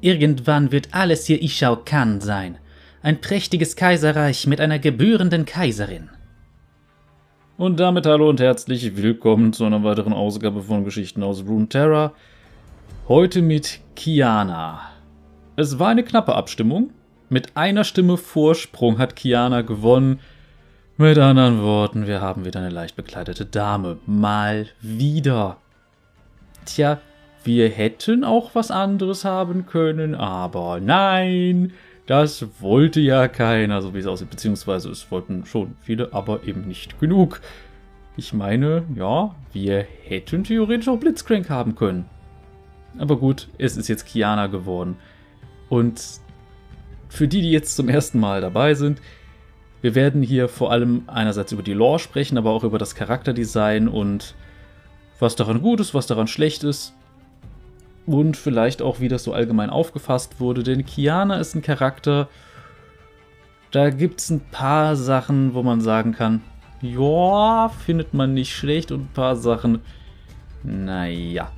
Irgendwann wird alles hier Ishao Kan sein. Ein prächtiges Kaiserreich mit einer gebührenden Kaiserin. Und damit hallo und herzlich willkommen zu einer weiteren Ausgabe von Geschichten aus Runeterra. Heute mit Kiana. Es war eine knappe Abstimmung. Mit einer Stimme Vorsprung hat Kiana gewonnen. Mit anderen Worten, wir haben wieder eine leicht bekleidete Dame. Mal wieder. Tja, wir hätten auch was anderes haben können, aber nein, das wollte ja keiner, so wie es aussieht. Beziehungsweise es wollten schon viele, aber eben nicht genug. Ich meine, ja, wir hätten theoretisch auch Blitzcrank haben können. Aber gut, es ist jetzt Kiana geworden. Und für die, die jetzt zum ersten Mal dabei sind, wir werden hier vor allem einerseits über die Lore sprechen, aber auch über das Charakterdesign und was daran gut ist, was daran schlecht ist und vielleicht auch, wie das so allgemein aufgefasst wurde, denn Kiana ist ein Charakter, da gibt es ein paar Sachen, wo man sagen kann, ja, findet man nicht schlecht und ein paar Sachen, naja.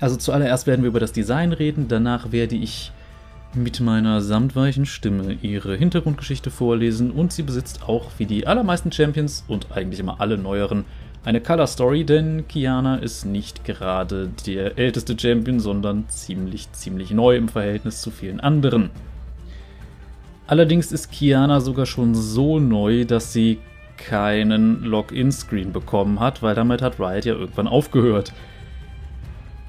Also zuallererst werden wir über das Design reden, danach werde ich mit meiner samtweichen Stimme ihre Hintergrundgeschichte vorlesen und sie besitzt auch, wie die allermeisten Champions und eigentlich immer alle neueren, eine Color Story, denn Kiana ist nicht gerade der älteste Champion, sondern ziemlich, ziemlich neu im Verhältnis zu vielen anderen. Allerdings ist Kiana sogar schon so neu, dass sie keinen Login-Screen bekommen hat, weil damit hat Riot ja irgendwann aufgehört.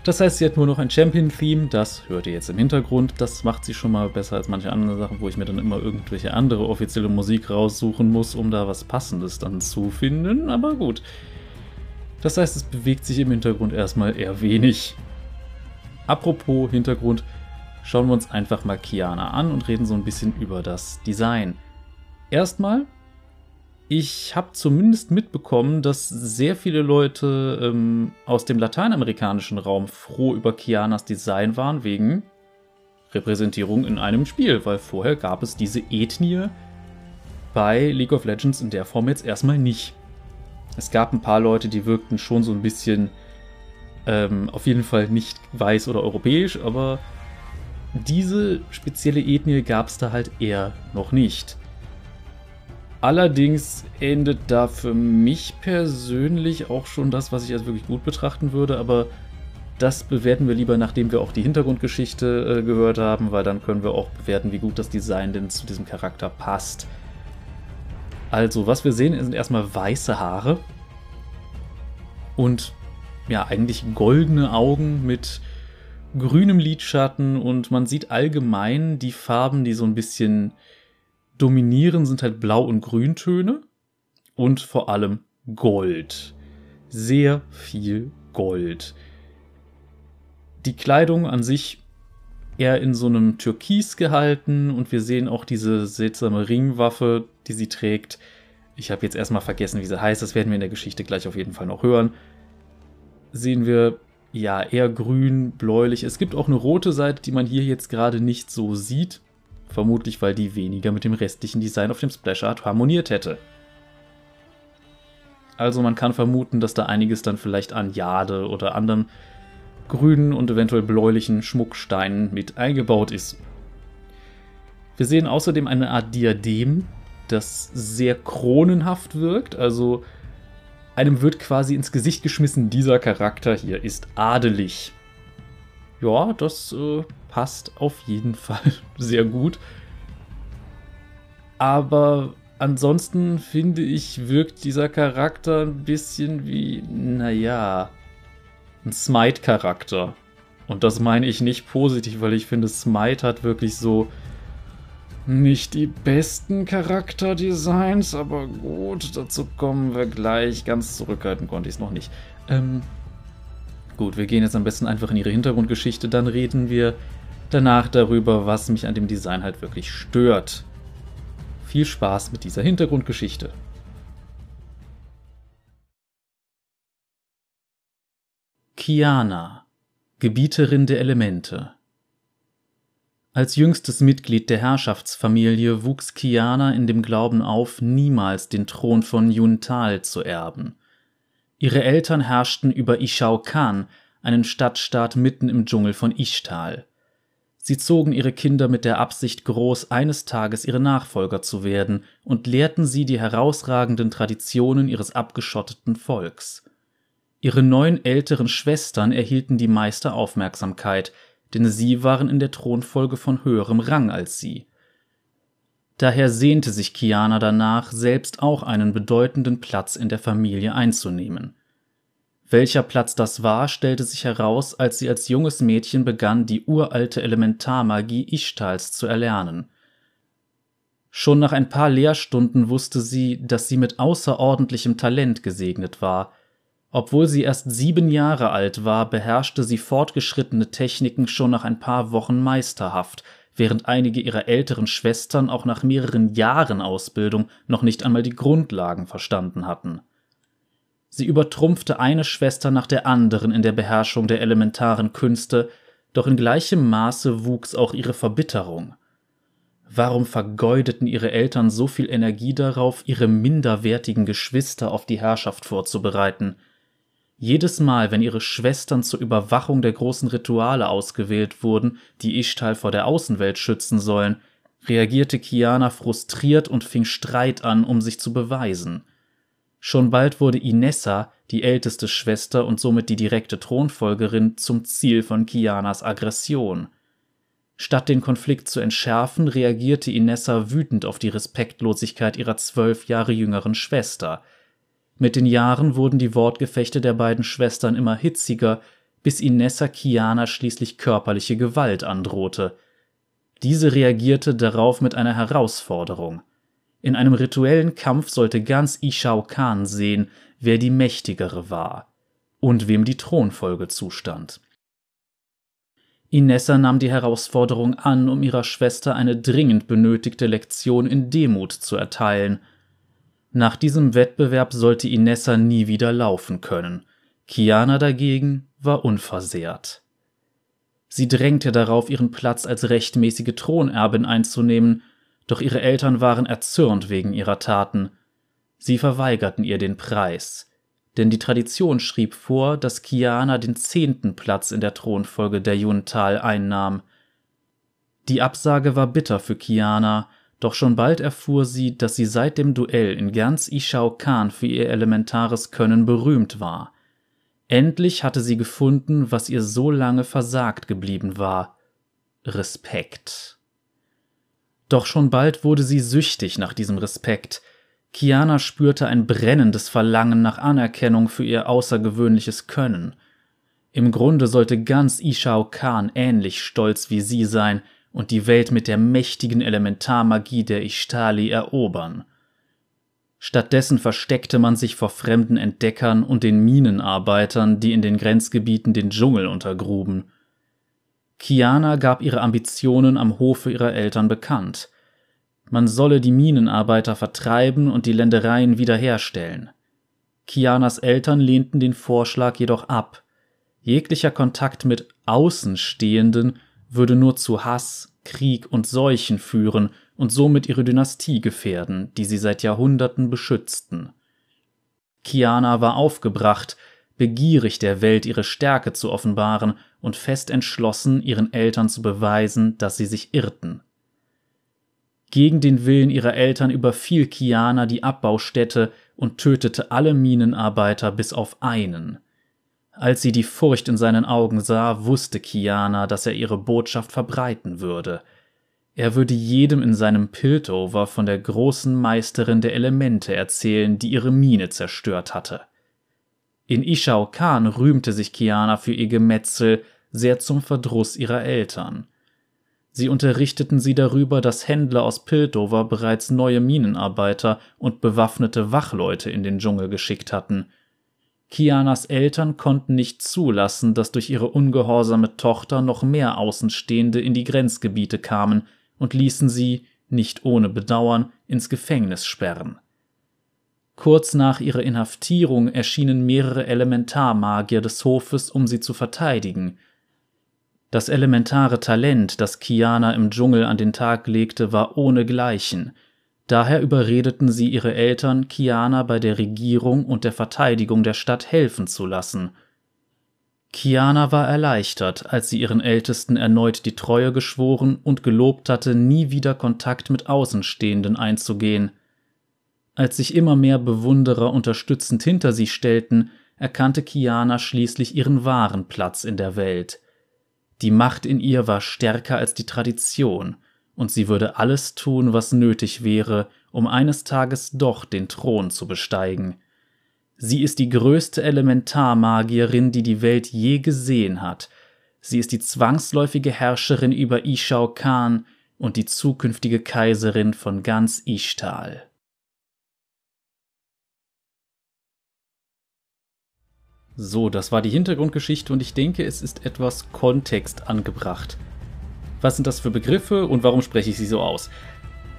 Das heißt, sie hat nur noch ein Champion-Theme, das hört ihr jetzt im Hintergrund. Das macht sie schon mal besser als manche andere Sachen, wo ich mir dann immer irgendwelche andere offizielle Musik raussuchen muss, um da was Passendes dann zu finden. Aber gut. Das heißt, es bewegt sich im Hintergrund erstmal eher wenig. Apropos Hintergrund, schauen wir uns einfach mal Kiana an und reden so ein bisschen über das Design. Erstmal, ich habe zumindest mitbekommen, dass sehr viele Leute ähm, aus dem lateinamerikanischen Raum froh über Kianas Design waren, wegen Repräsentierung in einem Spiel, weil vorher gab es diese Ethnie bei League of Legends in der Form jetzt erstmal nicht. Es gab ein paar Leute, die wirkten schon so ein bisschen ähm, auf jeden Fall nicht weiß oder europäisch, aber diese spezielle Ethnie gab es da halt eher noch nicht. Allerdings endet da für mich persönlich auch schon das, was ich als wirklich gut betrachten würde, aber das bewerten wir lieber, nachdem wir auch die Hintergrundgeschichte äh, gehört haben, weil dann können wir auch bewerten, wie gut das Design denn zu diesem Charakter passt. Also, was wir sehen, sind erstmal weiße Haare und ja, eigentlich goldene Augen mit grünem Lidschatten und man sieht allgemein die Farben, die so ein bisschen dominieren, sind halt Blau- und Grüntöne und vor allem Gold. Sehr viel Gold. Die Kleidung an sich eher in so einem Türkis gehalten und wir sehen auch diese seltsame Ringwaffe, die sie trägt. Ich habe jetzt erstmal vergessen, wie sie heißt, das werden wir in der Geschichte gleich auf jeden Fall noch hören. Sehen wir ja eher grün, bläulich. Es gibt auch eine rote Seite, die man hier jetzt gerade nicht so sieht. Vermutlich, weil die weniger mit dem restlichen Design auf dem Splash Art harmoniert hätte. Also man kann vermuten, dass da einiges dann vielleicht an Jade oder anderen grünen und eventuell bläulichen Schmucksteinen mit eingebaut ist. Wir sehen außerdem eine Art Diadem, das sehr kronenhaft wirkt. Also einem wird quasi ins Gesicht geschmissen, dieser Charakter hier ist adelig. Ja, das äh, passt auf jeden Fall sehr gut. Aber ansonsten finde ich, wirkt dieser Charakter ein bisschen wie, naja, ein Smite-Charakter. Und das meine ich nicht positiv, weil ich finde, Smite hat wirklich so nicht die besten Charakterdesigns, aber gut, dazu kommen wir gleich. Ganz zurückhalten konnte ich es noch nicht. Ähm, gut, wir gehen jetzt am besten einfach in ihre Hintergrundgeschichte, dann reden wir danach darüber, was mich an dem Design halt wirklich stört. Viel Spaß mit dieser Hintergrundgeschichte. Kiana, Gebieterin der Elemente. Als jüngstes Mitglied der Herrschaftsfamilie wuchs Kiana in dem Glauben auf, niemals den Thron von Yuntal zu erben. Ihre Eltern herrschten über Ishao Khan, einen Stadtstaat mitten im Dschungel von Ishtal. Sie zogen ihre Kinder mit der Absicht groß, eines Tages ihre Nachfolger zu werden, und lehrten sie die herausragenden Traditionen ihres abgeschotteten Volks. Ihre neun älteren Schwestern erhielten die meiste Aufmerksamkeit, denn sie waren in der Thronfolge von höherem Rang als sie. Daher sehnte sich Kiana danach, selbst auch einen bedeutenden Platz in der Familie einzunehmen welcher Platz das war, stellte sich heraus, als sie als junges Mädchen begann, die uralte Elementarmagie Ishtals zu erlernen. Schon nach ein paar Lehrstunden wusste sie, dass sie mit außerordentlichem Talent gesegnet war. Obwohl sie erst sieben Jahre alt war, beherrschte sie fortgeschrittene Techniken schon nach ein paar Wochen meisterhaft, während einige ihrer älteren Schwestern auch nach mehreren Jahren Ausbildung noch nicht einmal die Grundlagen verstanden hatten Sie übertrumpfte eine Schwester nach der anderen in der Beherrschung der elementaren Künste, doch in gleichem Maße wuchs auch ihre Verbitterung. Warum vergeudeten ihre Eltern so viel Energie darauf, ihre minderwertigen Geschwister auf die Herrschaft vorzubereiten? Jedes Mal, wenn ihre Schwestern zur Überwachung der großen Rituale ausgewählt wurden, die Ishtal vor der Außenwelt schützen sollen, reagierte Kiana frustriert und fing Streit an, um sich zu beweisen. Schon bald wurde Inessa, die älteste Schwester und somit die direkte Thronfolgerin, zum Ziel von Kianas Aggression. Statt den Konflikt zu entschärfen, reagierte Inessa wütend auf die Respektlosigkeit ihrer zwölf Jahre jüngeren Schwester. Mit den Jahren wurden die Wortgefechte der beiden Schwestern immer hitziger, bis Inessa Kiana schließlich körperliche Gewalt androhte. Diese reagierte darauf mit einer Herausforderung. In einem rituellen Kampf sollte ganz Ishao Khan sehen, wer die Mächtigere war und wem die Thronfolge zustand. Inessa nahm die Herausforderung an, um ihrer Schwester eine dringend benötigte Lektion in Demut zu erteilen. Nach diesem Wettbewerb sollte Inessa nie wieder laufen können. Kiana dagegen war unversehrt. Sie drängte darauf, ihren Platz als rechtmäßige Thronerbin einzunehmen doch ihre Eltern waren erzürnt wegen ihrer Taten. Sie verweigerten ihr den Preis, denn die Tradition schrieb vor, dass Kiana den zehnten Platz in der Thronfolge der Yuntal einnahm. Die Absage war bitter für Kiana, doch schon bald erfuhr sie, dass sie seit dem Duell in ganz Ishao Khan für ihr elementares Können berühmt war. Endlich hatte sie gefunden, was ihr so lange versagt geblieben war Respekt. Doch schon bald wurde sie süchtig nach diesem Respekt. Kiana spürte ein brennendes Verlangen nach Anerkennung für ihr außergewöhnliches Können. Im Grunde sollte ganz Ishao Khan ähnlich stolz wie sie sein und die Welt mit der mächtigen Elementarmagie der Ishtali erobern. Stattdessen versteckte man sich vor fremden Entdeckern und den Minenarbeitern, die in den Grenzgebieten den Dschungel untergruben. Kiana gab ihre Ambitionen am Hofe ihrer Eltern bekannt. Man solle die Minenarbeiter vertreiben und die Ländereien wiederherstellen. Kianas Eltern lehnten den Vorschlag jedoch ab. Jeglicher Kontakt mit Außenstehenden würde nur zu Hass, Krieg und Seuchen führen und somit ihre Dynastie gefährden, die sie seit Jahrhunderten beschützten. Kiana war aufgebracht, begierig der Welt ihre Stärke zu offenbaren und fest entschlossen, ihren Eltern zu beweisen, dass sie sich irrten. Gegen den Willen ihrer Eltern überfiel Kiana die Abbaustätte und tötete alle Minenarbeiter bis auf einen. Als sie die Furcht in seinen Augen sah, wusste Kiana, dass er ihre Botschaft verbreiten würde. Er würde jedem in seinem Piltover von der großen Meisterin der Elemente erzählen, die ihre Mine zerstört hatte. In Ishao Khan rühmte sich Kiana für ihr Gemetzel, sehr zum Verdruss ihrer Eltern. Sie unterrichteten sie darüber, dass Händler aus Piltover bereits neue Minenarbeiter und bewaffnete Wachleute in den Dschungel geschickt hatten. Kianas Eltern konnten nicht zulassen, dass durch ihre ungehorsame Tochter noch mehr Außenstehende in die Grenzgebiete kamen und ließen sie, nicht ohne Bedauern, ins Gefängnis sperren. Kurz nach ihrer Inhaftierung erschienen mehrere Elementarmagier des Hofes, um sie zu verteidigen. Das elementare Talent, das Kiana im Dschungel an den Tag legte, war ohnegleichen. Daher überredeten sie ihre Eltern, Kiana bei der Regierung und der Verteidigung der Stadt helfen zu lassen. Kiana war erleichtert, als sie ihren Ältesten erneut die Treue geschworen und gelobt hatte, nie wieder Kontakt mit Außenstehenden einzugehen. Als sich immer mehr Bewunderer unterstützend hinter sie stellten, erkannte Kiana schließlich ihren wahren Platz in der Welt. Die Macht in ihr war stärker als die Tradition, und sie würde alles tun, was nötig wäre, um eines Tages doch den Thron zu besteigen. Sie ist die größte Elementarmagierin, die die Welt je gesehen hat. Sie ist die zwangsläufige Herrscherin über Ishao Khan und die zukünftige Kaiserin von ganz Ishtal. So, das war die Hintergrundgeschichte und ich denke, es ist etwas Kontext angebracht. Was sind das für Begriffe und warum spreche ich sie so aus?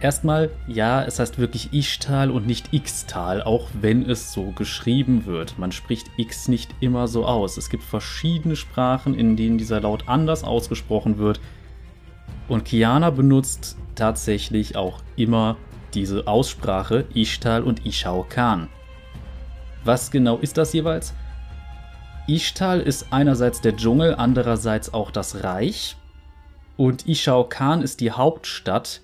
Erstmal, ja, es heißt wirklich Ishtal und nicht Xtal, auch wenn es so geschrieben wird. Man spricht X nicht immer so aus. Es gibt verschiedene Sprachen, in denen dieser Laut anders ausgesprochen wird. Und Kiana benutzt tatsächlich auch immer diese Aussprache Ishtal und Ishao Khan. Was genau ist das jeweils? Ishtal ist einerseits der Dschungel, andererseits auch das Reich. Und Ishao Khan ist die Hauptstadt,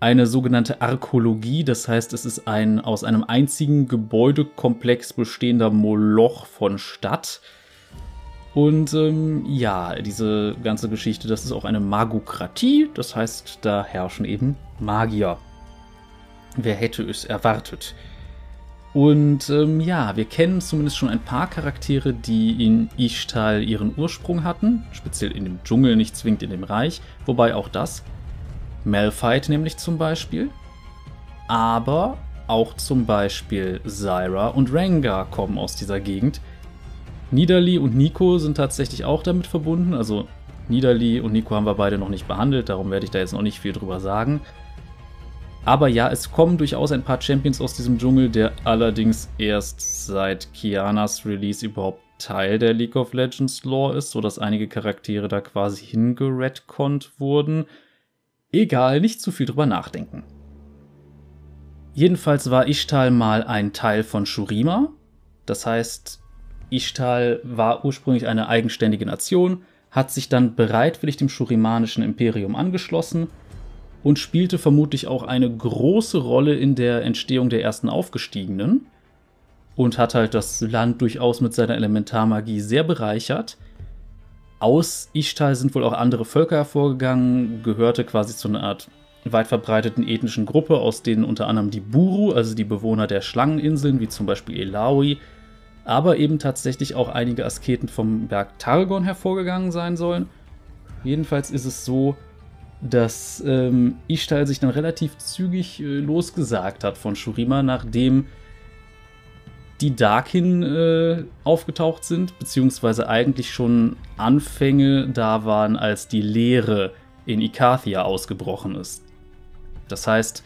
eine sogenannte Arkologie, das heißt, es ist ein aus einem einzigen Gebäudekomplex bestehender Moloch von Stadt. Und ähm, ja, diese ganze Geschichte, das ist auch eine Magokratie, das heißt, da herrschen eben Magier. Wer hätte es erwartet? Und ähm, ja, wir kennen zumindest schon ein paar Charaktere, die in Ishtal ihren Ursprung hatten, speziell in dem Dschungel, nicht zwingend in dem Reich, wobei auch das. Malphite nämlich zum Beispiel. Aber auch zum Beispiel Zyra und Rengar kommen aus dieser Gegend. Nidalee und Nico sind tatsächlich auch damit verbunden. Also Nidalee und Nico haben wir beide noch nicht behandelt, darum werde ich da jetzt noch nicht viel drüber sagen. Aber ja, es kommen durchaus ein paar Champions aus diesem Dschungel, der allerdings erst seit Kianas Release überhaupt Teil der League of Legends Lore ist, sodass einige Charaktere da quasi hingeredconnt wurden. Egal, nicht zu viel drüber nachdenken. Jedenfalls war Ishtal mal ein Teil von Shurima. Das heißt, Ishtal war ursprünglich eine eigenständige Nation, hat sich dann bereitwillig dem Shurimanischen Imperium angeschlossen und spielte vermutlich auch eine große Rolle in der Entstehung der ersten Aufgestiegenen und hat halt das Land durchaus mit seiner Elementarmagie sehr bereichert. Aus Ishtal sind wohl auch andere Völker hervorgegangen, gehörte quasi zu einer Art weit verbreiteten ethnischen Gruppe, aus denen unter anderem die Buru, also die Bewohner der Schlangeninseln, wie zum Beispiel Elawi, aber eben tatsächlich auch einige Asketen vom Berg Targon hervorgegangen sein sollen. Jedenfalls ist es so, dass ähm, Ishtal sich dann relativ zügig äh, losgesagt hat von Shurima, nachdem die Darkin äh, aufgetaucht sind, beziehungsweise eigentlich schon Anfänge da waren, als die Lehre in Ikathia ausgebrochen ist. Das heißt,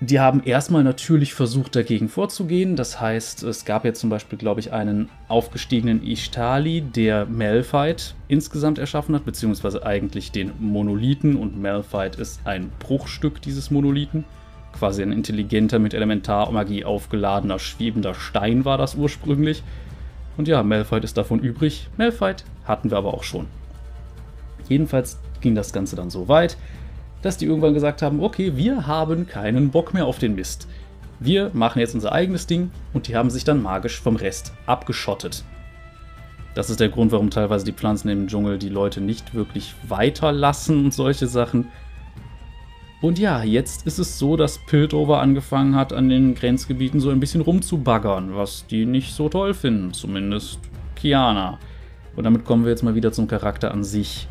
die haben erstmal natürlich versucht, dagegen vorzugehen. Das heißt, es gab jetzt zum Beispiel, glaube ich, einen aufgestiegenen Ishtali, der Malphite insgesamt erschaffen hat, beziehungsweise eigentlich den Monolithen. Und Malphite ist ein Bruchstück dieses Monolithen. Quasi ein intelligenter, mit Elementarmagie aufgeladener, schwebender Stein war das ursprünglich. Und ja, Malphite ist davon übrig. Malphite hatten wir aber auch schon. Jedenfalls ging das Ganze dann so weit, dass die irgendwann gesagt haben, okay, wir haben keinen Bock mehr auf den Mist. Wir machen jetzt unser eigenes Ding und die haben sich dann magisch vom Rest abgeschottet. Das ist der Grund, warum teilweise die Pflanzen im Dschungel die Leute nicht wirklich weiterlassen und solche Sachen. Und ja, jetzt ist es so, dass Piltover angefangen hat, an den Grenzgebieten so ein bisschen rumzubaggern, was die nicht so toll finden, zumindest Kiana. Und damit kommen wir jetzt mal wieder zum Charakter an sich.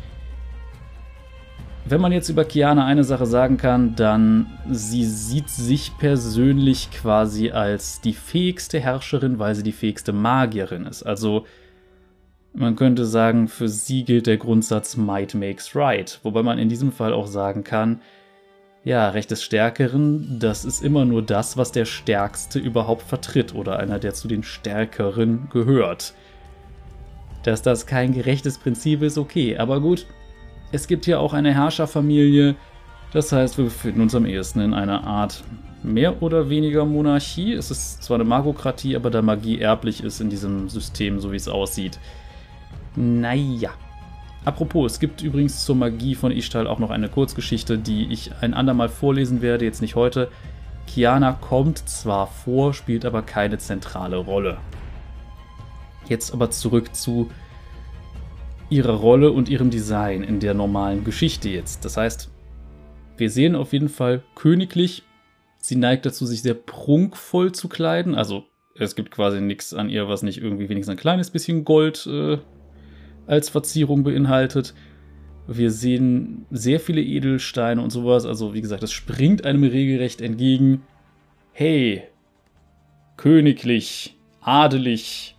Wenn man jetzt über Kiana eine Sache sagen kann, dann sie sieht sich persönlich quasi als die fähigste Herrscherin, weil sie die fähigste Magierin ist. Also man könnte sagen, für sie gilt der Grundsatz Might makes right, wobei man in diesem Fall auch sagen kann, ja, Recht des Stärkeren, das ist immer nur das, was der Stärkste überhaupt vertritt oder einer, der zu den Stärkeren gehört. Dass das kein gerechtes Prinzip ist, okay, aber gut, es gibt hier auch eine Herrscherfamilie. Das heißt, wir befinden uns am ehesten in einer Art mehr oder weniger Monarchie. Es ist zwar eine Magokratie, aber da Magie erblich ist in diesem System, so wie es aussieht. Naja. Apropos, es gibt übrigens zur Magie von Ishtal auch noch eine Kurzgeschichte, die ich ein andermal vorlesen werde, jetzt nicht heute. Kiana kommt zwar vor, spielt aber keine zentrale Rolle. Jetzt aber zurück zu ihrer Rolle und ihrem Design in der normalen Geschichte jetzt. Das heißt, wir sehen auf jeden Fall königlich. Sie neigt dazu, sich sehr prunkvoll zu kleiden. Also es gibt quasi nichts an ihr, was nicht irgendwie wenigstens ein kleines bisschen Gold äh, als Verzierung beinhaltet. Wir sehen sehr viele Edelsteine und sowas. Also wie gesagt, es springt einem regelrecht entgegen. Hey, königlich, adelig,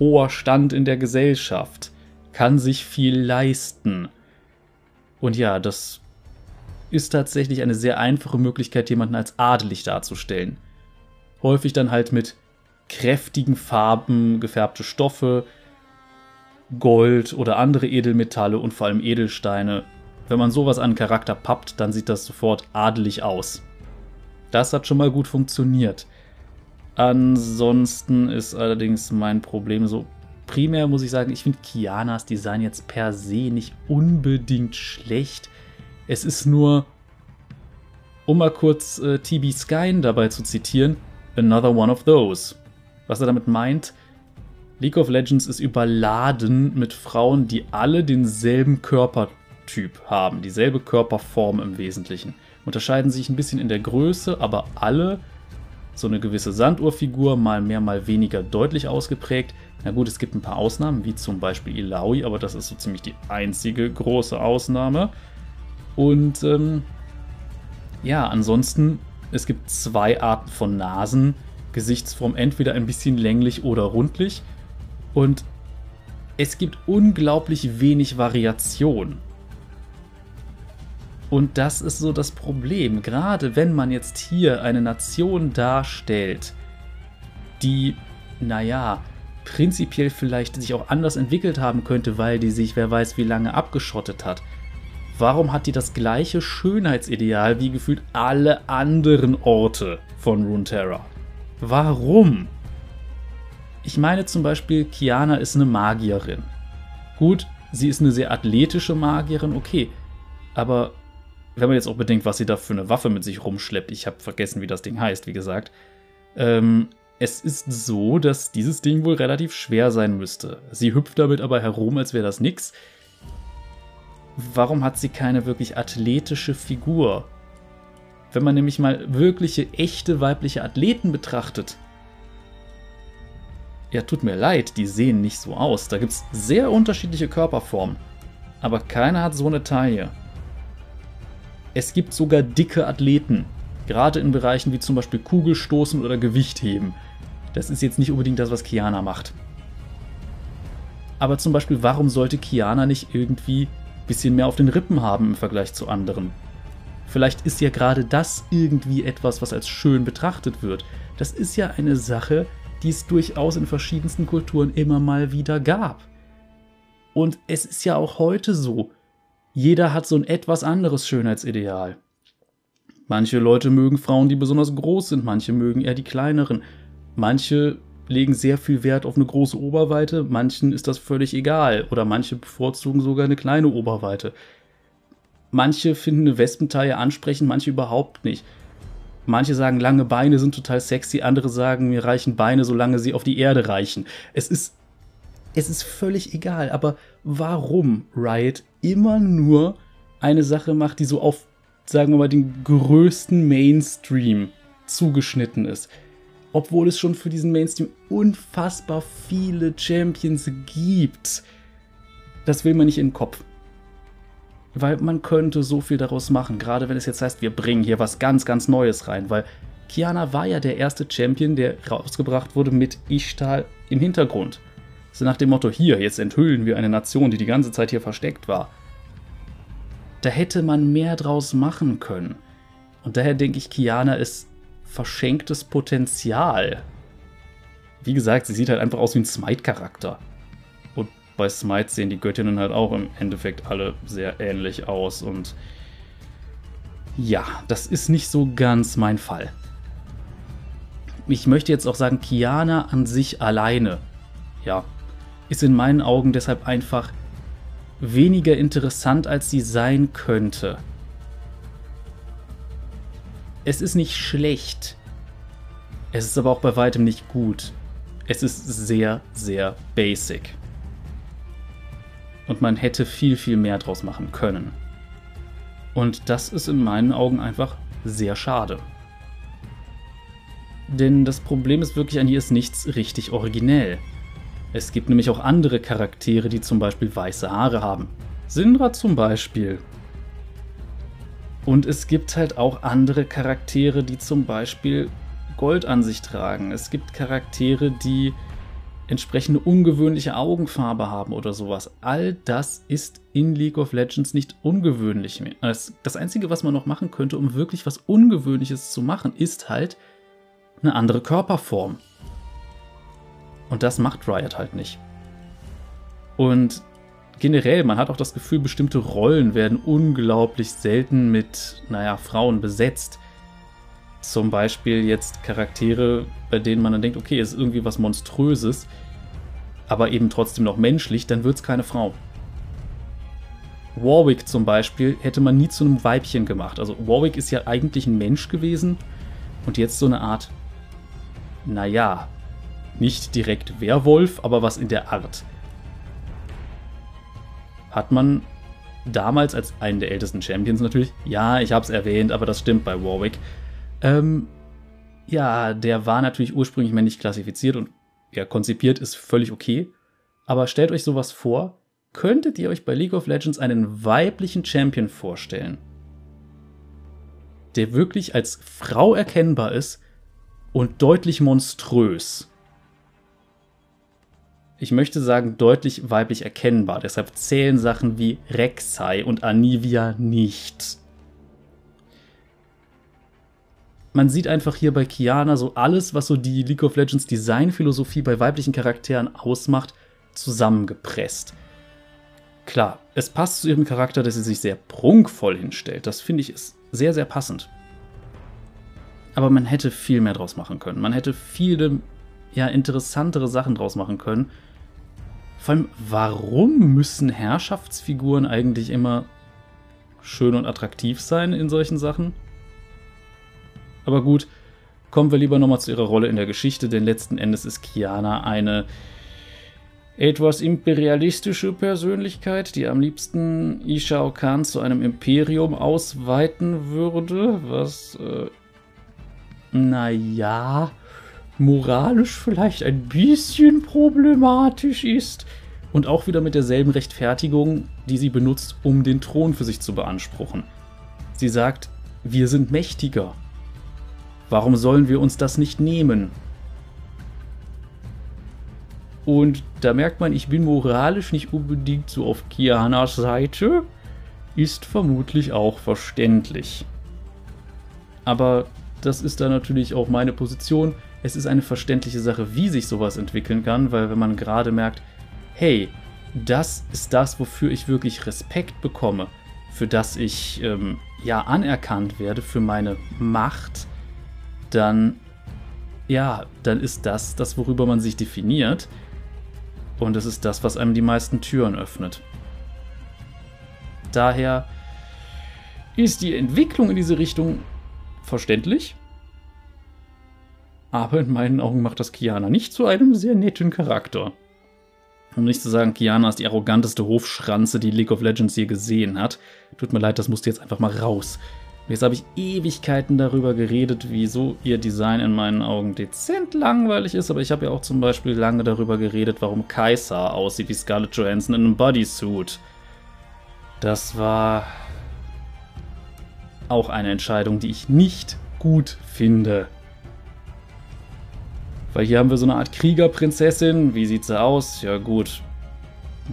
hoher Stand in der Gesellschaft, kann sich viel leisten. Und ja, das ist tatsächlich eine sehr einfache Möglichkeit, jemanden als adelig darzustellen. Häufig dann halt mit kräftigen Farben gefärbte Stoffe, Gold oder andere Edelmetalle und vor allem Edelsteine. Wenn man sowas an Charakter pappt, dann sieht das sofort adelig aus. Das hat schon mal gut funktioniert. Ansonsten ist allerdings mein Problem so. Primär muss ich sagen, ich finde Kianas Design jetzt per se nicht unbedingt schlecht. Es ist nur, um mal kurz äh, TB Skyn dabei zu zitieren, another one of those. Was er damit meint, League of Legends ist überladen mit Frauen, die alle denselben Körpertyp haben, dieselbe Körperform im Wesentlichen. Unterscheiden sich ein bisschen in der Größe, aber alle so eine gewisse Sanduhrfigur, mal mehr, mal weniger deutlich ausgeprägt. Na gut, es gibt ein paar Ausnahmen, wie zum Beispiel Ilaoi, aber das ist so ziemlich die einzige große Ausnahme. Und ähm, ja, ansonsten, es gibt zwei Arten von Nasen. Gesichtsform entweder ein bisschen länglich oder rundlich. Und es gibt unglaublich wenig Variation. Und das ist so das Problem. Gerade wenn man jetzt hier eine Nation darstellt, die, naja, prinzipiell vielleicht sich auch anders entwickelt haben könnte, weil die sich, wer weiß, wie lange abgeschottet hat. Warum hat die das gleiche Schönheitsideal wie gefühlt alle anderen Orte von Runeterra? Warum? Ich meine zum Beispiel, Kiana ist eine Magierin. Gut, sie ist eine sehr athletische Magierin, okay. Aber wenn man jetzt auch bedenkt, was sie da für eine Waffe mit sich rumschleppt, ich habe vergessen, wie das Ding heißt, wie gesagt. Ähm, es ist so, dass dieses Ding wohl relativ schwer sein müsste. Sie hüpft damit aber herum, als wäre das nix warum hat sie keine wirklich athletische Figur? Wenn man nämlich mal wirkliche, echte weibliche Athleten betrachtet, ja, tut mir leid, die sehen nicht so aus. Da gibt es sehr unterschiedliche Körperformen. Aber keiner hat so eine Taille. Es gibt sogar dicke Athleten. Gerade in Bereichen wie zum Beispiel Kugelstoßen oder Gewichtheben. Das ist jetzt nicht unbedingt das, was Kiana macht. Aber zum Beispiel, warum sollte Kiana nicht irgendwie bisschen mehr auf den Rippen haben im Vergleich zu anderen. Vielleicht ist ja gerade das irgendwie etwas, was als schön betrachtet wird. Das ist ja eine Sache, die es durchaus in verschiedensten Kulturen immer mal wieder gab. Und es ist ja auch heute so. Jeder hat so ein etwas anderes Schönheitsideal. Manche Leute mögen Frauen, die besonders groß sind, manche mögen eher die kleineren. Manche legen sehr viel Wert auf eine große Oberweite, manchen ist das völlig egal oder manche bevorzugen sogar eine kleine Oberweite. Manche finden eine Wespentaille ansprechend, manche überhaupt nicht. Manche sagen, lange Beine sind total sexy, andere sagen, mir reichen Beine, solange sie auf die Erde reichen. Es ist, es ist völlig egal, aber warum Riot immer nur eine Sache macht, die so auf, sagen wir mal, den größten Mainstream zugeschnitten ist? Obwohl es schon für diesen Mainstream unfassbar viele Champions gibt. Das will man nicht in den Kopf. Weil man könnte so viel daraus machen, gerade wenn es jetzt heißt, wir bringen hier was ganz, ganz Neues rein, weil Kiana war ja der erste Champion, der rausgebracht wurde mit Ishtal im Hintergrund. So nach dem Motto, hier, jetzt enthüllen wir eine Nation, die die ganze Zeit hier versteckt war. Da hätte man mehr draus machen können. Und daher denke ich, Kiana ist verschenktes Potenzial. Wie gesagt, sie sieht halt einfach aus wie ein Smite-Charakter. Und bei Smite sehen die Göttinnen halt auch im Endeffekt alle sehr ähnlich aus. Und Ja, das ist nicht so ganz mein Fall. Ich möchte jetzt auch sagen, Kiana an sich alleine, ja, ist in meinen Augen deshalb einfach weniger interessant, als sie sein könnte. Es ist nicht schlecht. Es ist aber auch bei weitem nicht gut. Es ist sehr, sehr basic. Und man hätte viel, viel mehr draus machen können. Und das ist in meinen Augen einfach sehr schade. Denn das Problem ist wirklich, an ihr ist nichts richtig originell. Es gibt nämlich auch andere Charaktere, die zum Beispiel weiße Haare haben. Sindra zum Beispiel. Und es gibt halt auch andere Charaktere, die zum Beispiel Gold an sich tragen. Es gibt Charaktere, die entsprechende ungewöhnliche Augenfarbe haben oder sowas. All das ist in League of Legends nicht ungewöhnlich mehr. Das Einzige, was man noch machen könnte, um wirklich was Ungewöhnliches zu machen, ist halt eine andere Körperform. Und das macht Riot halt nicht. Und generell, man hat auch das Gefühl, bestimmte Rollen werden unglaublich selten mit, naja, Frauen besetzt. Zum Beispiel jetzt Charaktere, bei denen man dann denkt, okay, es ist irgendwie was Monströses, aber eben trotzdem noch menschlich, dann wird es keine Frau. Warwick zum Beispiel hätte man nie zu einem Weibchen gemacht. Also Warwick ist ja eigentlich ein Mensch gewesen und jetzt so eine Art, naja, nicht direkt Werwolf, aber was in der Art. Hat man damals als einen der ältesten Champions natürlich, ja, ich habe es erwähnt, aber das stimmt bei Warwick, ähm, ja, der war natürlich ursprünglich männlich klassifiziert und ja, konzipiert ist völlig okay. Aber stellt euch sowas vor, könntet ihr euch bei League of Legends einen weiblichen Champion vorstellen, der wirklich als Frau erkennbar ist und deutlich monströs. Ich möchte sagen, deutlich weiblich erkennbar. Deshalb zählen Sachen wie Rek'Sai und Anivia nicht. man sieht einfach hier bei Kiana so alles, was so die League of Legends Designphilosophie bei weiblichen Charakteren ausmacht, zusammengepresst. Klar, es passt zu ihrem Charakter, dass sie sich sehr prunkvoll hinstellt. Das finde ich ist sehr, sehr passend. Aber man hätte viel mehr draus machen können. Man hätte viele, ja, interessantere Sachen draus machen können. Vor allem, warum müssen Herrschaftsfiguren eigentlich immer schön und attraktiv sein in solchen Sachen? Aber gut, kommen wir lieber nochmal zu ihrer Rolle in der Geschichte, denn letzten Endes ist Kiana eine etwas imperialistische Persönlichkeit, die am liebsten Ishao Khan zu einem Imperium ausweiten würde, was, äh, naja, moralisch vielleicht ein bisschen problematisch ist. Und auch wieder mit derselben Rechtfertigung, die sie benutzt, um den Thron für sich zu beanspruchen. Sie sagt, wir sind mächtiger. Warum sollen wir uns das nicht nehmen? Und da merkt man, ich bin moralisch nicht unbedingt so auf Kianas Seite. Ist vermutlich auch verständlich. Aber das ist dann natürlich auch meine Position. Es ist eine verständliche Sache, wie sich sowas entwickeln kann, weil wenn man gerade merkt, hey, das ist das, wofür ich wirklich Respekt bekomme, für das ich ähm, ja anerkannt werde, für meine Macht, dann ja, dann ist das das, worüber man sich definiert. Und es ist das, was einem die meisten Türen öffnet. Daher ist die Entwicklung in diese Richtung verständlich. Aber in meinen Augen macht das Kiana nicht zu einem sehr netten Charakter. Um nicht zu sagen, Kiana ist die arroganteste Hofschranze, die League of Legends je gesehen hat. Tut mir leid, das musste jetzt einfach mal raus. Jetzt habe ich Ewigkeiten darüber geredet, wieso ihr Design in meinen Augen dezent langweilig ist, aber ich habe ja auch zum Beispiel lange darüber geredet, warum Kaiser aussieht wie Scarlett Johansson in einem Bodysuit. Das war auch eine Entscheidung, die ich nicht gut finde. Weil hier haben wir so eine Art Kriegerprinzessin. Wie sieht sie aus? Ja gut,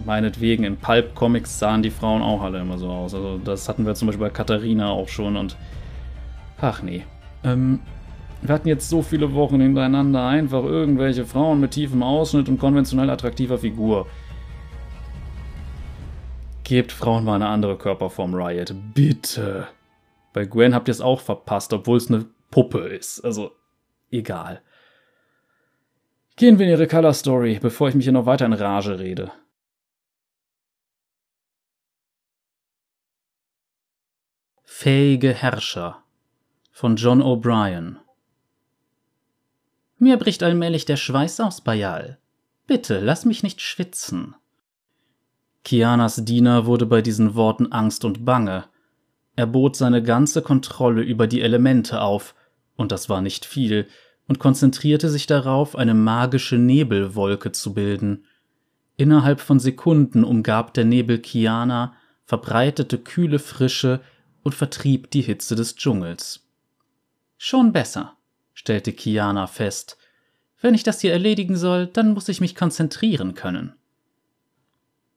meinetwegen in Pulp-Comics sahen die Frauen auch alle immer so aus. Also das hatten wir zum Beispiel bei Katharina auch schon und ach nee. Ähm, wir hatten jetzt so viele Wochen hintereinander einfach irgendwelche Frauen mit tiefem Ausschnitt und konventionell attraktiver Figur. Gebt Frauen mal eine andere Körperform, Riot. Bitte. Bei Gwen habt ihr es auch verpasst, obwohl es eine Puppe ist. Also, egal. Gehen wir in ihre Color Story, bevor ich mich hier noch weiter in Rage rede. Fähige Herrscher von John O'Brien Mir bricht allmählich der Schweiß aus, Bayal. Bitte, lass mich nicht schwitzen. Kianas Diener wurde bei diesen Worten Angst und Bange. Er bot seine ganze Kontrolle über die Elemente auf, und das war nicht viel, und konzentrierte sich darauf, eine magische Nebelwolke zu bilden. Innerhalb von Sekunden umgab der Nebel Kiana, verbreitete kühle Frische und vertrieb die Hitze des Dschungels. Schon besser, stellte Kiana fest. Wenn ich das hier erledigen soll, dann muss ich mich konzentrieren können.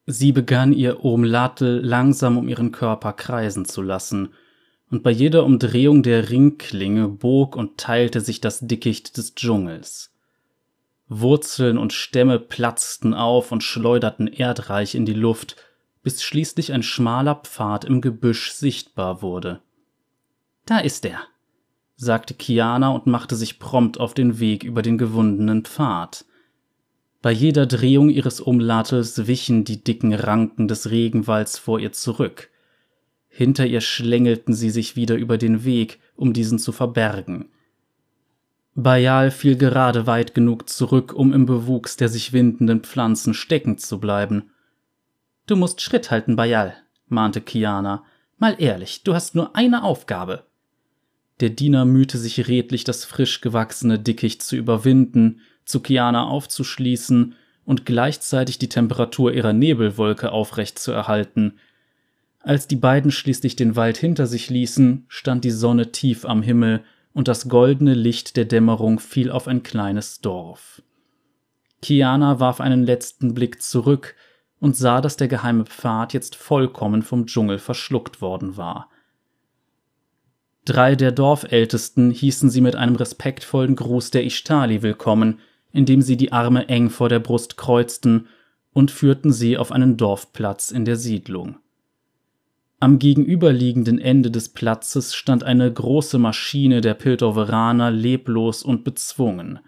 Sie begann ihr Omlatel langsam um ihren Körper kreisen zu lassen, und bei jeder Umdrehung der Ringklinge bog und teilte sich das Dickicht des Dschungels. Wurzeln und Stämme platzten auf und schleuderten erdreich in die Luft, bis schließlich ein schmaler Pfad im Gebüsch sichtbar wurde. Da ist er, sagte Kiana und machte sich prompt auf den Weg über den gewundenen Pfad. Bei jeder Drehung ihres Umlates wichen die dicken Ranken des Regenwalds vor ihr zurück. Hinter ihr schlängelten sie sich wieder über den Weg, um diesen zu verbergen. Bayal fiel gerade weit genug zurück, um im Bewuchs der sich windenden Pflanzen stecken zu bleiben. Du musst Schritt halten, Bayal, mahnte Kiana. Mal ehrlich, du hast nur eine Aufgabe. Der Diener mühte sich redlich, das frisch gewachsene Dickicht zu überwinden, zu Kiana aufzuschließen und gleichzeitig die Temperatur ihrer Nebelwolke aufrecht zu erhalten. Als die beiden schließlich den Wald hinter sich ließen, stand die Sonne tief am Himmel und das goldene Licht der Dämmerung fiel auf ein kleines Dorf. Kiana warf einen letzten Blick zurück und sah, dass der geheime Pfad jetzt vollkommen vom Dschungel verschluckt worden war. Drei der Dorfältesten hießen sie mit einem respektvollen Gruß der Ishtali willkommen, indem sie die Arme eng vor der Brust kreuzten und führten sie auf einen Dorfplatz in der Siedlung. Am gegenüberliegenden Ende des Platzes stand eine große Maschine der Piltoveraner leblos und bezwungen.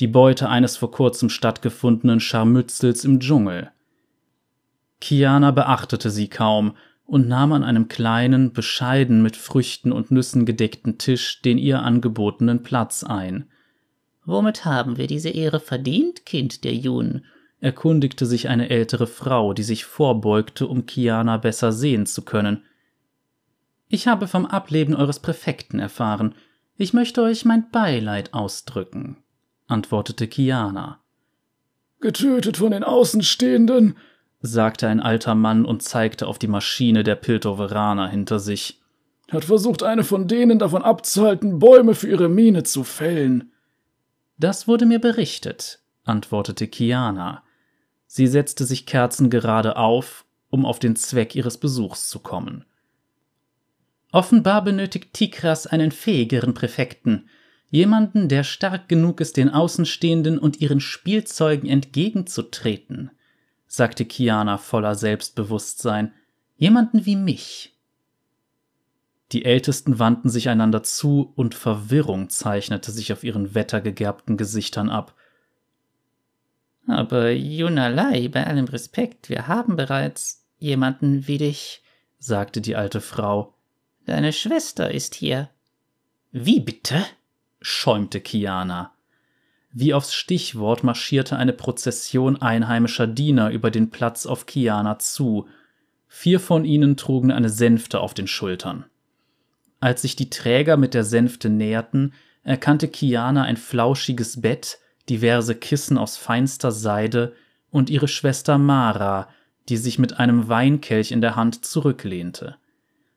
Die Beute eines vor kurzem stattgefundenen Scharmützels im Dschungel. Kiana beachtete sie kaum und nahm an einem kleinen, bescheiden mit Früchten und Nüssen gedeckten Tisch den ihr angebotenen Platz ein. Womit haben wir diese Ehre verdient, Kind der Jun? Erkundigte sich eine ältere Frau, die sich vorbeugte, um Kiana besser sehen zu können. Ich habe vom Ableben eures Präfekten erfahren. Ich möchte euch mein Beileid ausdrücken, antwortete Kiana. Getötet von den Außenstehenden, sagte ein alter Mann und zeigte auf die Maschine der Piltoveraner hinter sich. Hat versucht, eine von denen davon abzuhalten, Bäume für ihre Mine zu fällen. Das wurde mir berichtet, antwortete Kiana. Sie setzte sich kerzengerade auf, um auf den Zweck ihres Besuchs zu kommen. Offenbar benötigt Tikras einen fähigeren Präfekten, jemanden, der stark genug ist, den Außenstehenden und ihren Spielzeugen entgegenzutreten, sagte Kiana voller Selbstbewusstsein, jemanden wie mich. Die Ältesten wandten sich einander zu und Verwirrung zeichnete sich auf ihren wettergegerbten Gesichtern ab. Aber Junalai, bei allem Respekt, wir haben bereits jemanden wie dich, sagte die alte Frau. Deine Schwester ist hier. Wie bitte? schäumte Kiana. Wie aufs Stichwort marschierte eine Prozession einheimischer Diener über den Platz auf Kiana zu. Vier von ihnen trugen eine Sänfte auf den Schultern. Als sich die Träger mit der Sänfte näherten, erkannte Kiana ein flauschiges Bett, diverse Kissen aus feinster Seide und ihre Schwester Mara, die sich mit einem Weinkelch in der Hand zurücklehnte.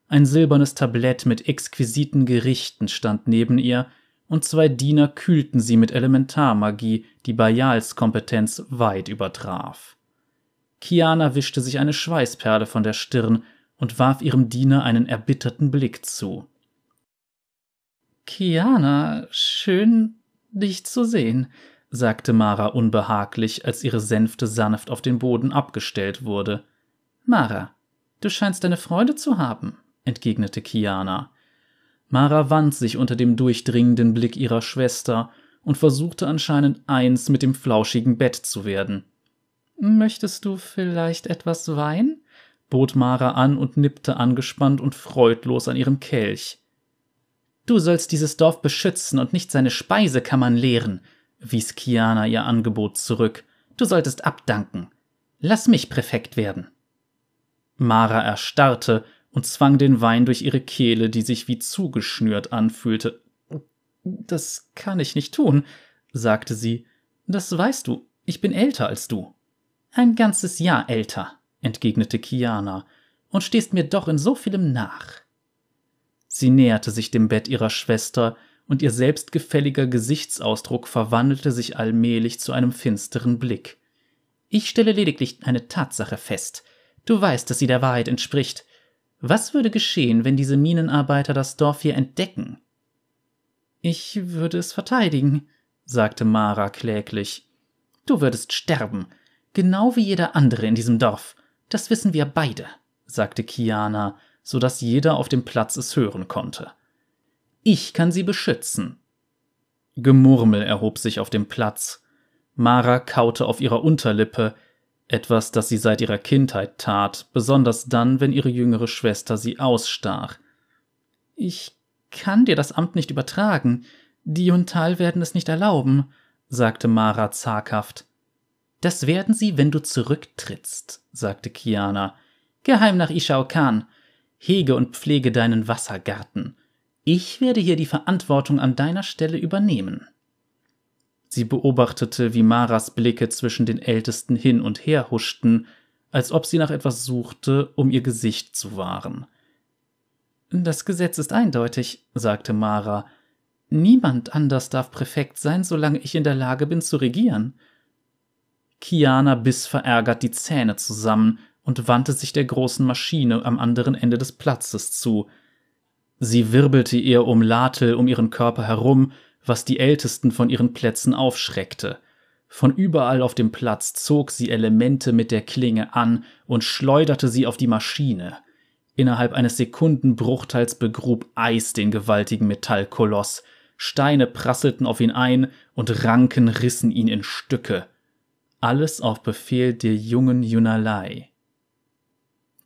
Ein silbernes Tablett mit exquisiten Gerichten stand neben ihr, und zwei Diener kühlten sie mit Elementarmagie, die Bayals Kompetenz weit übertraf. Kiana wischte sich eine Schweißperle von der Stirn und warf ihrem Diener einen erbitterten Blick zu. Kiana, schön, dich zu sehen, sagte Mara unbehaglich, als ihre Sänfte sanft auf den Boden abgestellt wurde. Mara, du scheinst eine Freude zu haben, entgegnete Kiana. Mara wand sich unter dem durchdringenden Blick ihrer Schwester und versuchte anscheinend eins mit dem flauschigen Bett zu werden. Möchtest du vielleicht etwas Wein? bot Mara an und nippte angespannt und freudlos an ihrem Kelch. Du sollst dieses Dorf beschützen und nicht seine Speisekammern leeren, wies Kiana ihr Angebot zurück. Du solltest abdanken. Lass mich Präfekt werden. Mara erstarrte und zwang den Wein durch ihre Kehle, die sich wie zugeschnürt anfühlte. Das kann ich nicht tun, sagte sie. Das weißt du, ich bin älter als du. Ein ganzes Jahr älter, entgegnete Kiana, und stehst mir doch in so vielem nach. Sie näherte sich dem Bett ihrer Schwester, und ihr selbstgefälliger Gesichtsausdruck verwandelte sich allmählich zu einem finsteren Blick. Ich stelle lediglich eine Tatsache fest. Du weißt, dass sie der Wahrheit entspricht. Was würde geschehen, wenn diese Minenarbeiter das Dorf hier entdecken? Ich würde es verteidigen, sagte Mara kläglich. Du würdest sterben, genau wie jeder andere in diesem Dorf. Das wissen wir beide, sagte Kiana, so dass jeder auf dem Platz es hören konnte. Ich kann sie beschützen. Gemurmel erhob sich auf dem Platz. Mara kaute auf ihrer Unterlippe, etwas, das sie seit ihrer Kindheit tat, besonders dann, wenn ihre jüngere Schwester sie ausstach. Ich kann dir das Amt nicht übertragen. Die Juntal werden es nicht erlauben, sagte Mara zaghaft. Das werden sie, wenn du zurücktrittst, sagte Kiana. Geheim nach Ishao Khan. Hege und pflege deinen Wassergarten. Ich werde hier die Verantwortung an deiner Stelle übernehmen. Sie beobachtete, wie Maras Blicke zwischen den Ältesten hin und her huschten, als ob sie nach etwas suchte, um ihr Gesicht zu wahren. Das Gesetz ist eindeutig, sagte Mara. Niemand anders darf Präfekt sein, solange ich in der Lage bin zu regieren. Kiana biss verärgert die Zähne zusammen und wandte sich der großen Maschine am anderen Ende des Platzes zu. Sie wirbelte ihr Umlatel um ihren Körper herum, was die Ältesten von ihren Plätzen aufschreckte. Von überall auf dem Platz zog sie Elemente mit der Klinge an und schleuderte sie auf die Maschine. Innerhalb eines Sekundenbruchteils begrub Eis den gewaltigen Metallkoloss, Steine prasselten auf ihn ein und Ranken rissen ihn in Stücke. Alles auf Befehl der jungen Yunalai.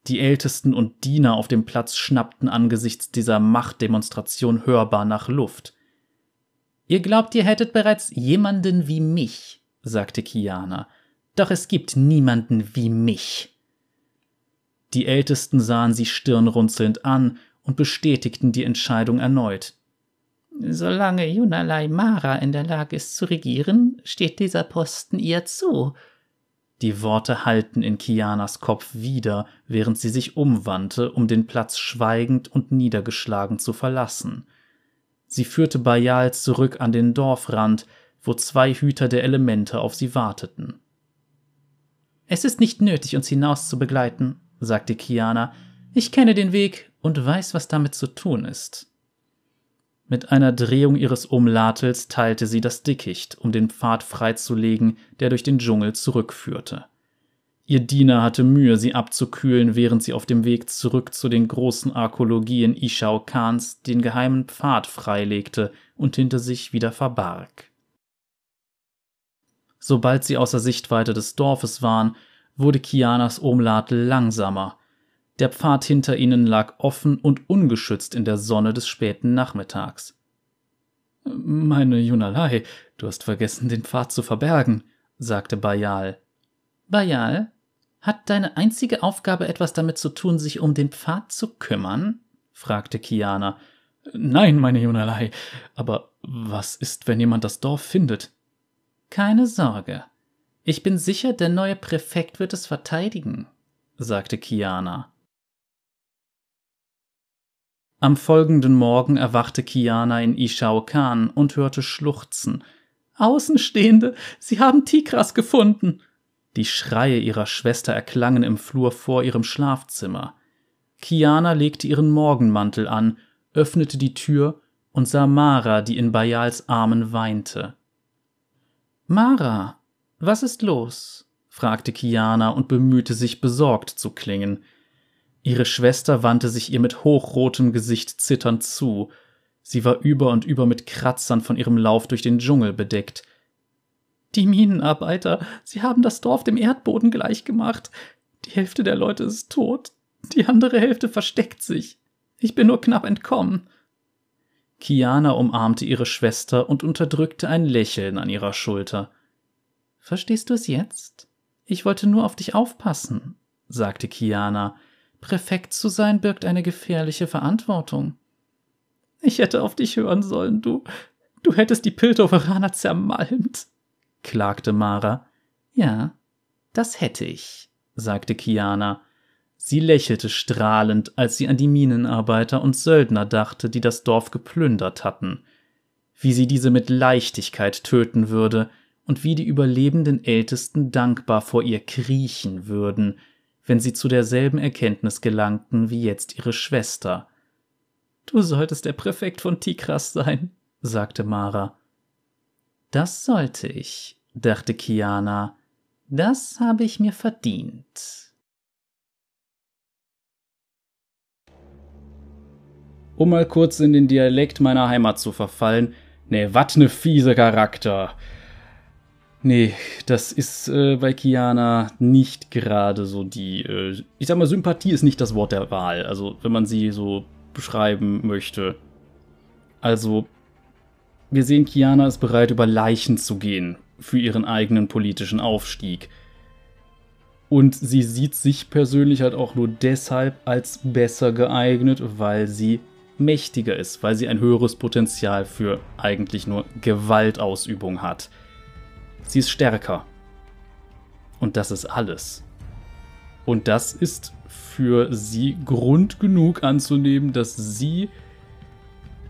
Die Ältesten und Diener auf dem Platz schnappten angesichts dieser Machtdemonstration hörbar nach Luft. Ihr glaubt, ihr hättet bereits jemanden wie mich, sagte Kiana. Doch es gibt niemanden wie mich. Die Ältesten sahen sie stirnrunzelnd an und bestätigten die Entscheidung erneut. Solange Yunalai Mara in der Lage ist zu regieren, steht dieser Posten ihr zu. Die Worte hallten in Kianas Kopf wieder, während sie sich umwandte, um den Platz schweigend und niedergeschlagen zu verlassen. Sie führte Bayal zurück an den Dorfrand, wo zwei Hüter der Elemente auf sie warteten. Es ist nicht nötig, uns hinaus zu begleiten, sagte Kiana. Ich kenne den Weg und weiß, was damit zu tun ist. Mit einer Drehung ihres Umlatels teilte sie das Dickicht, um den Pfad freizulegen, der durch den Dschungel zurückführte. Ihr Diener hatte Mühe, sie abzukühlen, während sie auf dem Weg zurück zu den großen Arkologien Ishao Khans den geheimen Pfad freilegte und hinter sich wieder verbarg. Sobald sie außer Sichtweite des Dorfes waren, wurde Kianas Umlatel langsamer. Der Pfad hinter ihnen lag offen und ungeschützt in der Sonne des späten Nachmittags. Meine Junalei, du hast vergessen, den Pfad zu verbergen, sagte Bayal. Bayal, hat deine einzige Aufgabe etwas damit zu tun, sich um den Pfad zu kümmern? fragte Kiana. Nein, meine Junalei, aber was ist, wenn jemand das Dorf findet? Keine Sorge. Ich bin sicher, der neue Präfekt wird es verteidigen, sagte Kiana. Am folgenden Morgen erwachte Kiana in Ishao Khan und hörte Schluchzen. Außenstehende, sie haben Tikras gefunden. Die Schreie ihrer Schwester erklangen im Flur vor ihrem Schlafzimmer. Kiana legte ihren Morgenmantel an, öffnete die Tür und sah Mara, die in Bayals Armen weinte. Mara, was ist los? fragte Kiana und bemühte sich, besorgt zu klingen. Ihre Schwester wandte sich ihr mit hochrotem Gesicht zitternd zu. Sie war über und über mit Kratzern von ihrem Lauf durch den Dschungel bedeckt. Die Minenarbeiter, sie haben das Dorf dem Erdboden gleichgemacht. Die Hälfte der Leute ist tot, die andere Hälfte versteckt sich. Ich bin nur knapp entkommen. Kiana umarmte ihre Schwester und unterdrückte ein Lächeln an ihrer Schulter. Verstehst du es jetzt? Ich wollte nur auf dich aufpassen, sagte Kiana. Präfekt zu sein birgt eine gefährliche Verantwortung. Ich hätte auf dich hören sollen, du. Du hättest die Piltoveraner zermalmt, klagte Mara. Ja, das hätte ich, sagte Kiana. Sie lächelte strahlend, als sie an die Minenarbeiter und Söldner dachte, die das Dorf geplündert hatten. Wie sie diese mit Leichtigkeit töten würde und wie die überlebenden Ältesten dankbar vor ihr kriechen würden, wenn sie zu derselben Erkenntnis gelangten wie jetzt ihre Schwester. Du solltest der Präfekt von Tikras sein, sagte Mara. Das sollte ich, dachte Kiana. Das habe ich mir verdient. Um mal kurz in den Dialekt meiner Heimat zu verfallen, ne, wat ne fiese Charakter. Nee, das ist äh, bei Kiana nicht gerade so die, äh, ich sag mal, Sympathie ist nicht das Wort der Wahl. Also, wenn man sie so beschreiben möchte. Also, wir sehen, Kiana ist bereit, über Leichen zu gehen für ihren eigenen politischen Aufstieg. Und sie sieht sich persönlich halt auch nur deshalb als besser geeignet, weil sie mächtiger ist, weil sie ein höheres Potenzial für eigentlich nur Gewaltausübung hat. Sie ist stärker. Und das ist alles. Und das ist für sie Grund genug anzunehmen, dass sie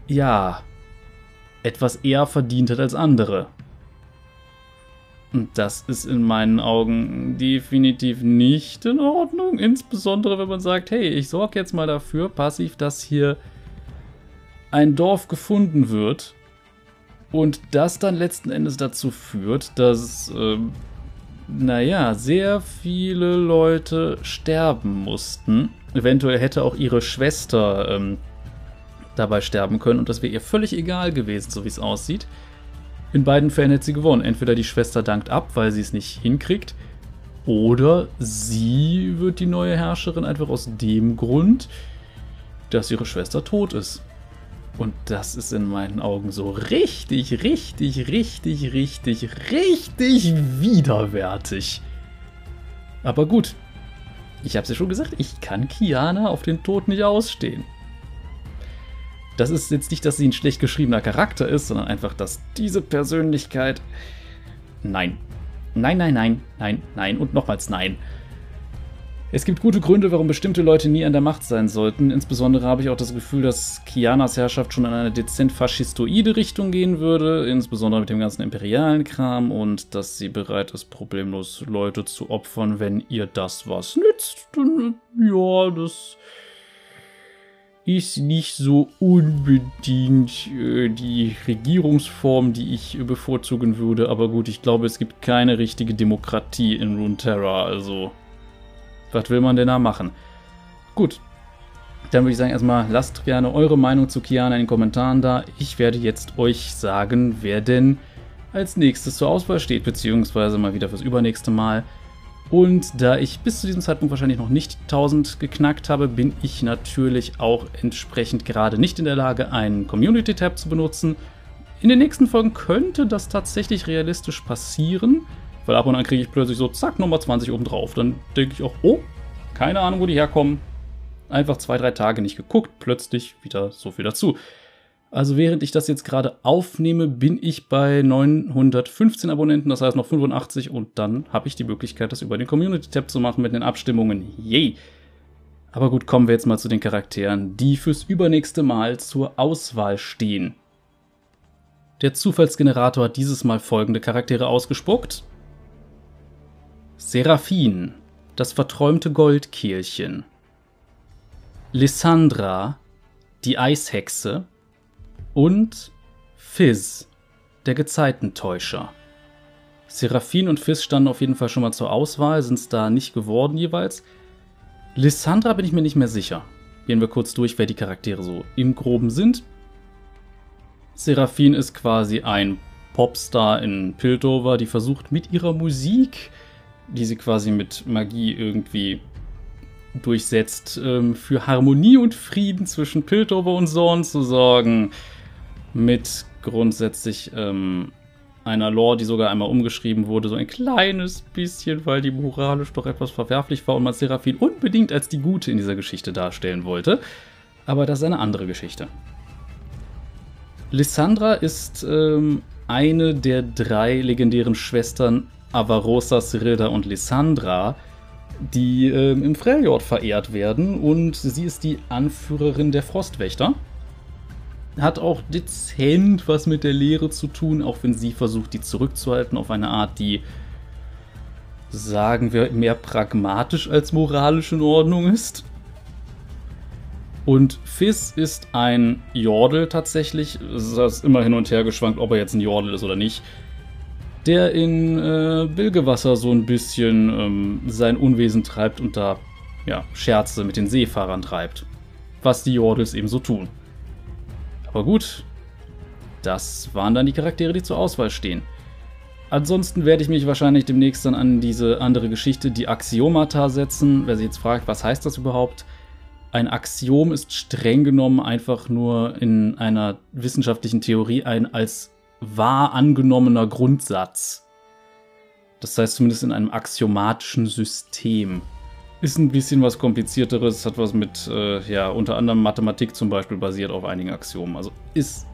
ja etwas eher verdient hat als andere. Und das ist in meinen Augen definitiv nicht in Ordnung. Insbesondere wenn man sagt, hey, ich sorge jetzt mal dafür, passiv, dass hier ein Dorf gefunden wird und das dann letzten Endes dazu führt, dass, äh, naja, sehr viele Leute sterben mussten. Eventuell hätte auch ihre Schwester ähm, dabei sterben können und das wäre ihr völlig egal gewesen, so wie es aussieht. In beiden Fällen hätte sie gewonnen. Entweder die Schwester dankt ab, weil sie es nicht hinkriegt, oder sie wird die neue Herrscherin einfach aus dem Grund, dass ihre Schwester tot ist. Und das ist in meinen Augen so richtig, richtig, richtig, richtig, richtig widerwärtig. Aber gut, ich habe es ja schon gesagt, ich kann Kiana auf den Tod nicht ausstehen. Das ist jetzt nicht, dass sie ein schlecht geschriebener Charakter ist, sondern einfach, dass diese Persönlichkeit. Nein. Nein, nein, nein, nein, nein und nochmals nein. Es gibt gute Gründe, warum bestimmte Leute nie an der Macht sein sollten. Insbesondere habe ich auch das Gefühl, dass Kianas Herrschaft schon in eine dezent faschistoide Richtung gehen würde, insbesondere mit dem ganzen imperialen Kram und dass sie bereit ist, problemlos Leute zu opfern, wenn ihr das was nützt. Ja, das ist nicht so unbedingt äh, die Regierungsform, die ich bevorzugen würde. Aber gut, ich glaube, es gibt keine richtige Demokratie in Runeterra, also was will man denn da machen? Gut, dann würde ich sagen, erstmal lasst gerne eure Meinung zu Kiana in den Kommentaren da. Ich werde jetzt euch sagen, wer denn als nächstes zur Auswahl steht, beziehungsweise mal wieder fürs übernächste Mal. Und da ich bis zu diesem Zeitpunkt wahrscheinlich noch nicht 1000 geknackt habe, bin ich natürlich auch entsprechend gerade nicht in der Lage, einen Community-Tab zu benutzen. In den nächsten Folgen könnte das tatsächlich realistisch passieren. Weil ab und an kriege ich plötzlich so, zack, Nummer 20 oben drauf. Dann denke ich auch, oh, keine Ahnung, wo die herkommen. Einfach zwei, drei Tage nicht geguckt, plötzlich wieder so viel dazu. Also während ich das jetzt gerade aufnehme, bin ich bei 915 Abonnenten, das heißt noch 85 und dann habe ich die Möglichkeit, das über den Community-Tab zu machen mit den Abstimmungen. Yay! Aber gut, kommen wir jetzt mal zu den Charakteren, die fürs übernächste Mal zur Auswahl stehen. Der Zufallsgenerator hat dieses Mal folgende Charaktere ausgespuckt. Seraphin, das verträumte Goldkehlchen. Lissandra, die Eishexe. Und Fizz, der Gezeitentäuscher. Seraphin und Fizz standen auf jeden Fall schon mal zur Auswahl, sind es da nicht geworden jeweils. Lissandra bin ich mir nicht mehr sicher. Gehen wir kurz durch, wer die Charaktere so im Groben sind. Seraphine ist quasi ein Popstar in Piltover, die versucht mit ihrer Musik, die sie quasi mit Magie irgendwie durchsetzt, ähm, für Harmonie und Frieden zwischen Piltover und Zorn zu sorgen. Mit grundsätzlich ähm, einer Lore, die sogar einmal umgeschrieben wurde, so ein kleines bisschen, weil die moralisch doch etwas verwerflich war und man Seraphine unbedingt als die Gute in dieser Geschichte darstellen wollte. Aber das ist eine andere Geschichte. Lissandra ist ähm, eine der drei legendären Schwestern Avarosa, Cyrilda und Lissandra, die ähm, im Freljord verehrt werden und sie ist die Anführerin der Frostwächter. Hat auch dezent was mit der Lehre zu tun, auch wenn sie versucht, die zurückzuhalten auf eine Art, die, sagen wir, mehr pragmatisch als moralisch in Ordnung ist. Und Fizz ist ein Jordel tatsächlich. Es ist immer hin und her geschwankt, ob er jetzt ein Jordel ist oder nicht der in äh, Bilgewasser so ein bisschen ähm, sein Unwesen treibt und da ja, Scherze mit den Seefahrern treibt. Was die Jordels eben so tun. Aber gut, das waren dann die Charaktere, die zur Auswahl stehen. Ansonsten werde ich mich wahrscheinlich demnächst dann an diese andere Geschichte, die Axiomata, setzen. Wer sich jetzt fragt, was heißt das überhaupt? Ein Axiom ist streng genommen einfach nur in einer wissenschaftlichen Theorie ein als wahr angenommener Grundsatz. Das heißt zumindest in einem axiomatischen System. Ist ein bisschen was komplizierteres, hat was mit, äh, ja, unter anderem Mathematik zum Beispiel basiert auf einigen Axiomen. Also ist,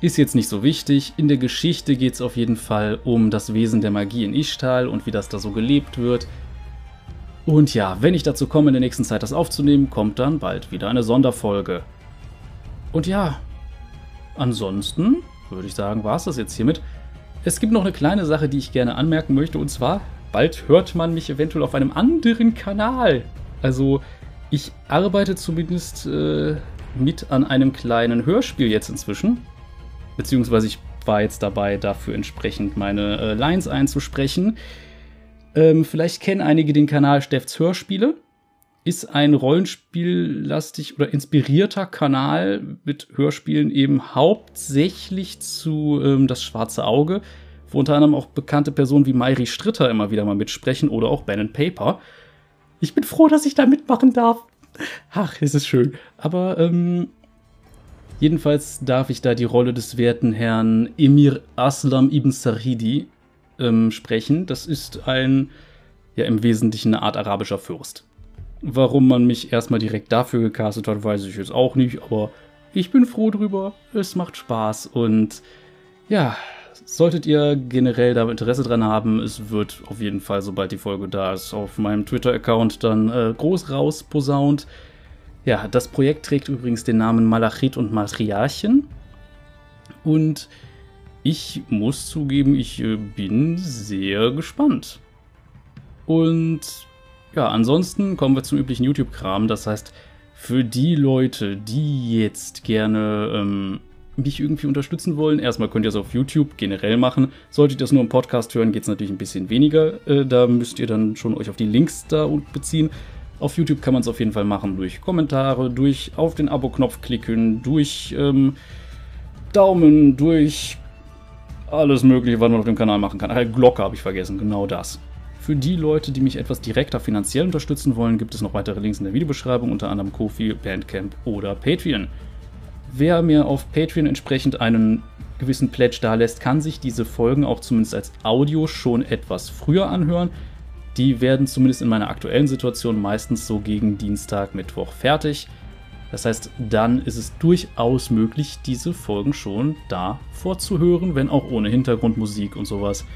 ist jetzt nicht so wichtig. In der Geschichte geht es auf jeden Fall um das Wesen der Magie in Ishtal und wie das da so gelebt wird. Und ja, wenn ich dazu komme, in der nächsten Zeit das aufzunehmen, kommt dann bald wieder eine Sonderfolge. Und ja, ansonsten würde ich sagen, war es das jetzt hiermit. Es gibt noch eine kleine Sache, die ich gerne anmerken möchte, und zwar, bald hört man mich eventuell auf einem anderen Kanal. Also, ich arbeite zumindest äh, mit an einem kleinen Hörspiel jetzt inzwischen. Beziehungsweise ich war jetzt dabei, dafür entsprechend meine äh, Lines einzusprechen. Ähm, vielleicht kennen einige den Kanal Steffs Hörspiele ist ein Rollenspiellastig oder inspirierter Kanal mit Hörspielen eben hauptsächlich zu ähm, Das Schwarze Auge, wo unter anderem auch bekannte Personen wie Mairi Stritter immer wieder mal mitsprechen oder auch Ben Paper. Ich bin froh, dass ich da mitmachen darf. Ach, ist es schön. Aber ähm, jedenfalls darf ich da die Rolle des werten Herrn Emir Aslam ibn Sarhidi ähm, sprechen. Das ist ein, ja, im Wesentlichen eine Art arabischer Fürst. Warum man mich erstmal direkt dafür gecastet hat, weiß ich jetzt auch nicht, aber ich bin froh drüber. Es macht Spaß und ja, solltet ihr generell da Interesse dran haben, es wird auf jeden Fall, sobald die Folge da ist, auf meinem Twitter-Account dann äh, groß rausposaunt. Ja, das Projekt trägt übrigens den Namen Malachit und Matriarchen. Und ich muss zugeben, ich äh, bin sehr gespannt. Und ja, ansonsten kommen wir zum üblichen YouTube-Kram. Das heißt, für die Leute, die jetzt gerne ähm, mich irgendwie unterstützen wollen, erstmal könnt ihr es auf YouTube generell machen. Solltet ihr es nur im Podcast hören, geht es natürlich ein bisschen weniger. Äh, da müsst ihr dann schon euch auf die Links da beziehen. Auf YouTube kann man es auf jeden Fall machen durch Kommentare, durch auf den Abo-Knopf klicken, durch ähm, Daumen, durch alles Mögliche, was man auf dem Kanal machen kann. Ach, Glocke habe ich vergessen, genau das. Für die Leute, die mich etwas direkter finanziell unterstützen wollen, gibt es noch weitere Links in der Videobeschreibung, unter anderem Kofi, Bandcamp oder Patreon. Wer mir auf Patreon entsprechend einen gewissen Pledge dalässt, kann sich diese Folgen auch zumindest als Audio schon etwas früher anhören. Die werden zumindest in meiner aktuellen Situation meistens so gegen Dienstag, Mittwoch fertig. Das heißt, dann ist es durchaus möglich, diese Folgen schon da vorzuhören, wenn auch ohne Hintergrundmusik und sowas.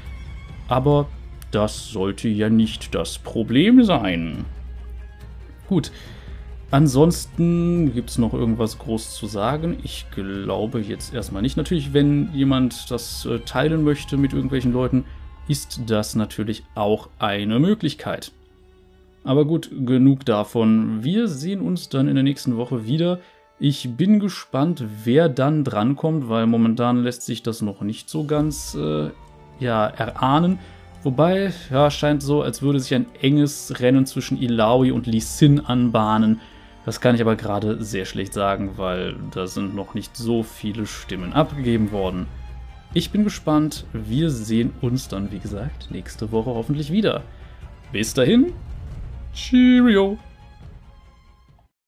Aber das sollte ja nicht das Problem sein. Gut. Ansonsten gibt es noch irgendwas groß zu sagen? Ich glaube jetzt erstmal nicht. Natürlich, wenn jemand das äh, teilen möchte mit irgendwelchen Leuten, ist das natürlich auch eine Möglichkeit. Aber gut, genug davon. Wir sehen uns dann in der nächsten Woche wieder. Ich bin gespannt, wer dann drankommt, weil momentan lässt sich das noch nicht so ganz äh, ja, erahnen. Wobei, ja, scheint so, als würde sich ein enges Rennen zwischen Ilaoi und Lee Sin anbahnen. Das kann ich aber gerade sehr schlecht sagen, weil da sind noch nicht so viele Stimmen abgegeben worden. Ich bin gespannt. Wir sehen uns dann, wie gesagt, nächste Woche hoffentlich wieder. Bis dahin, Cheerio!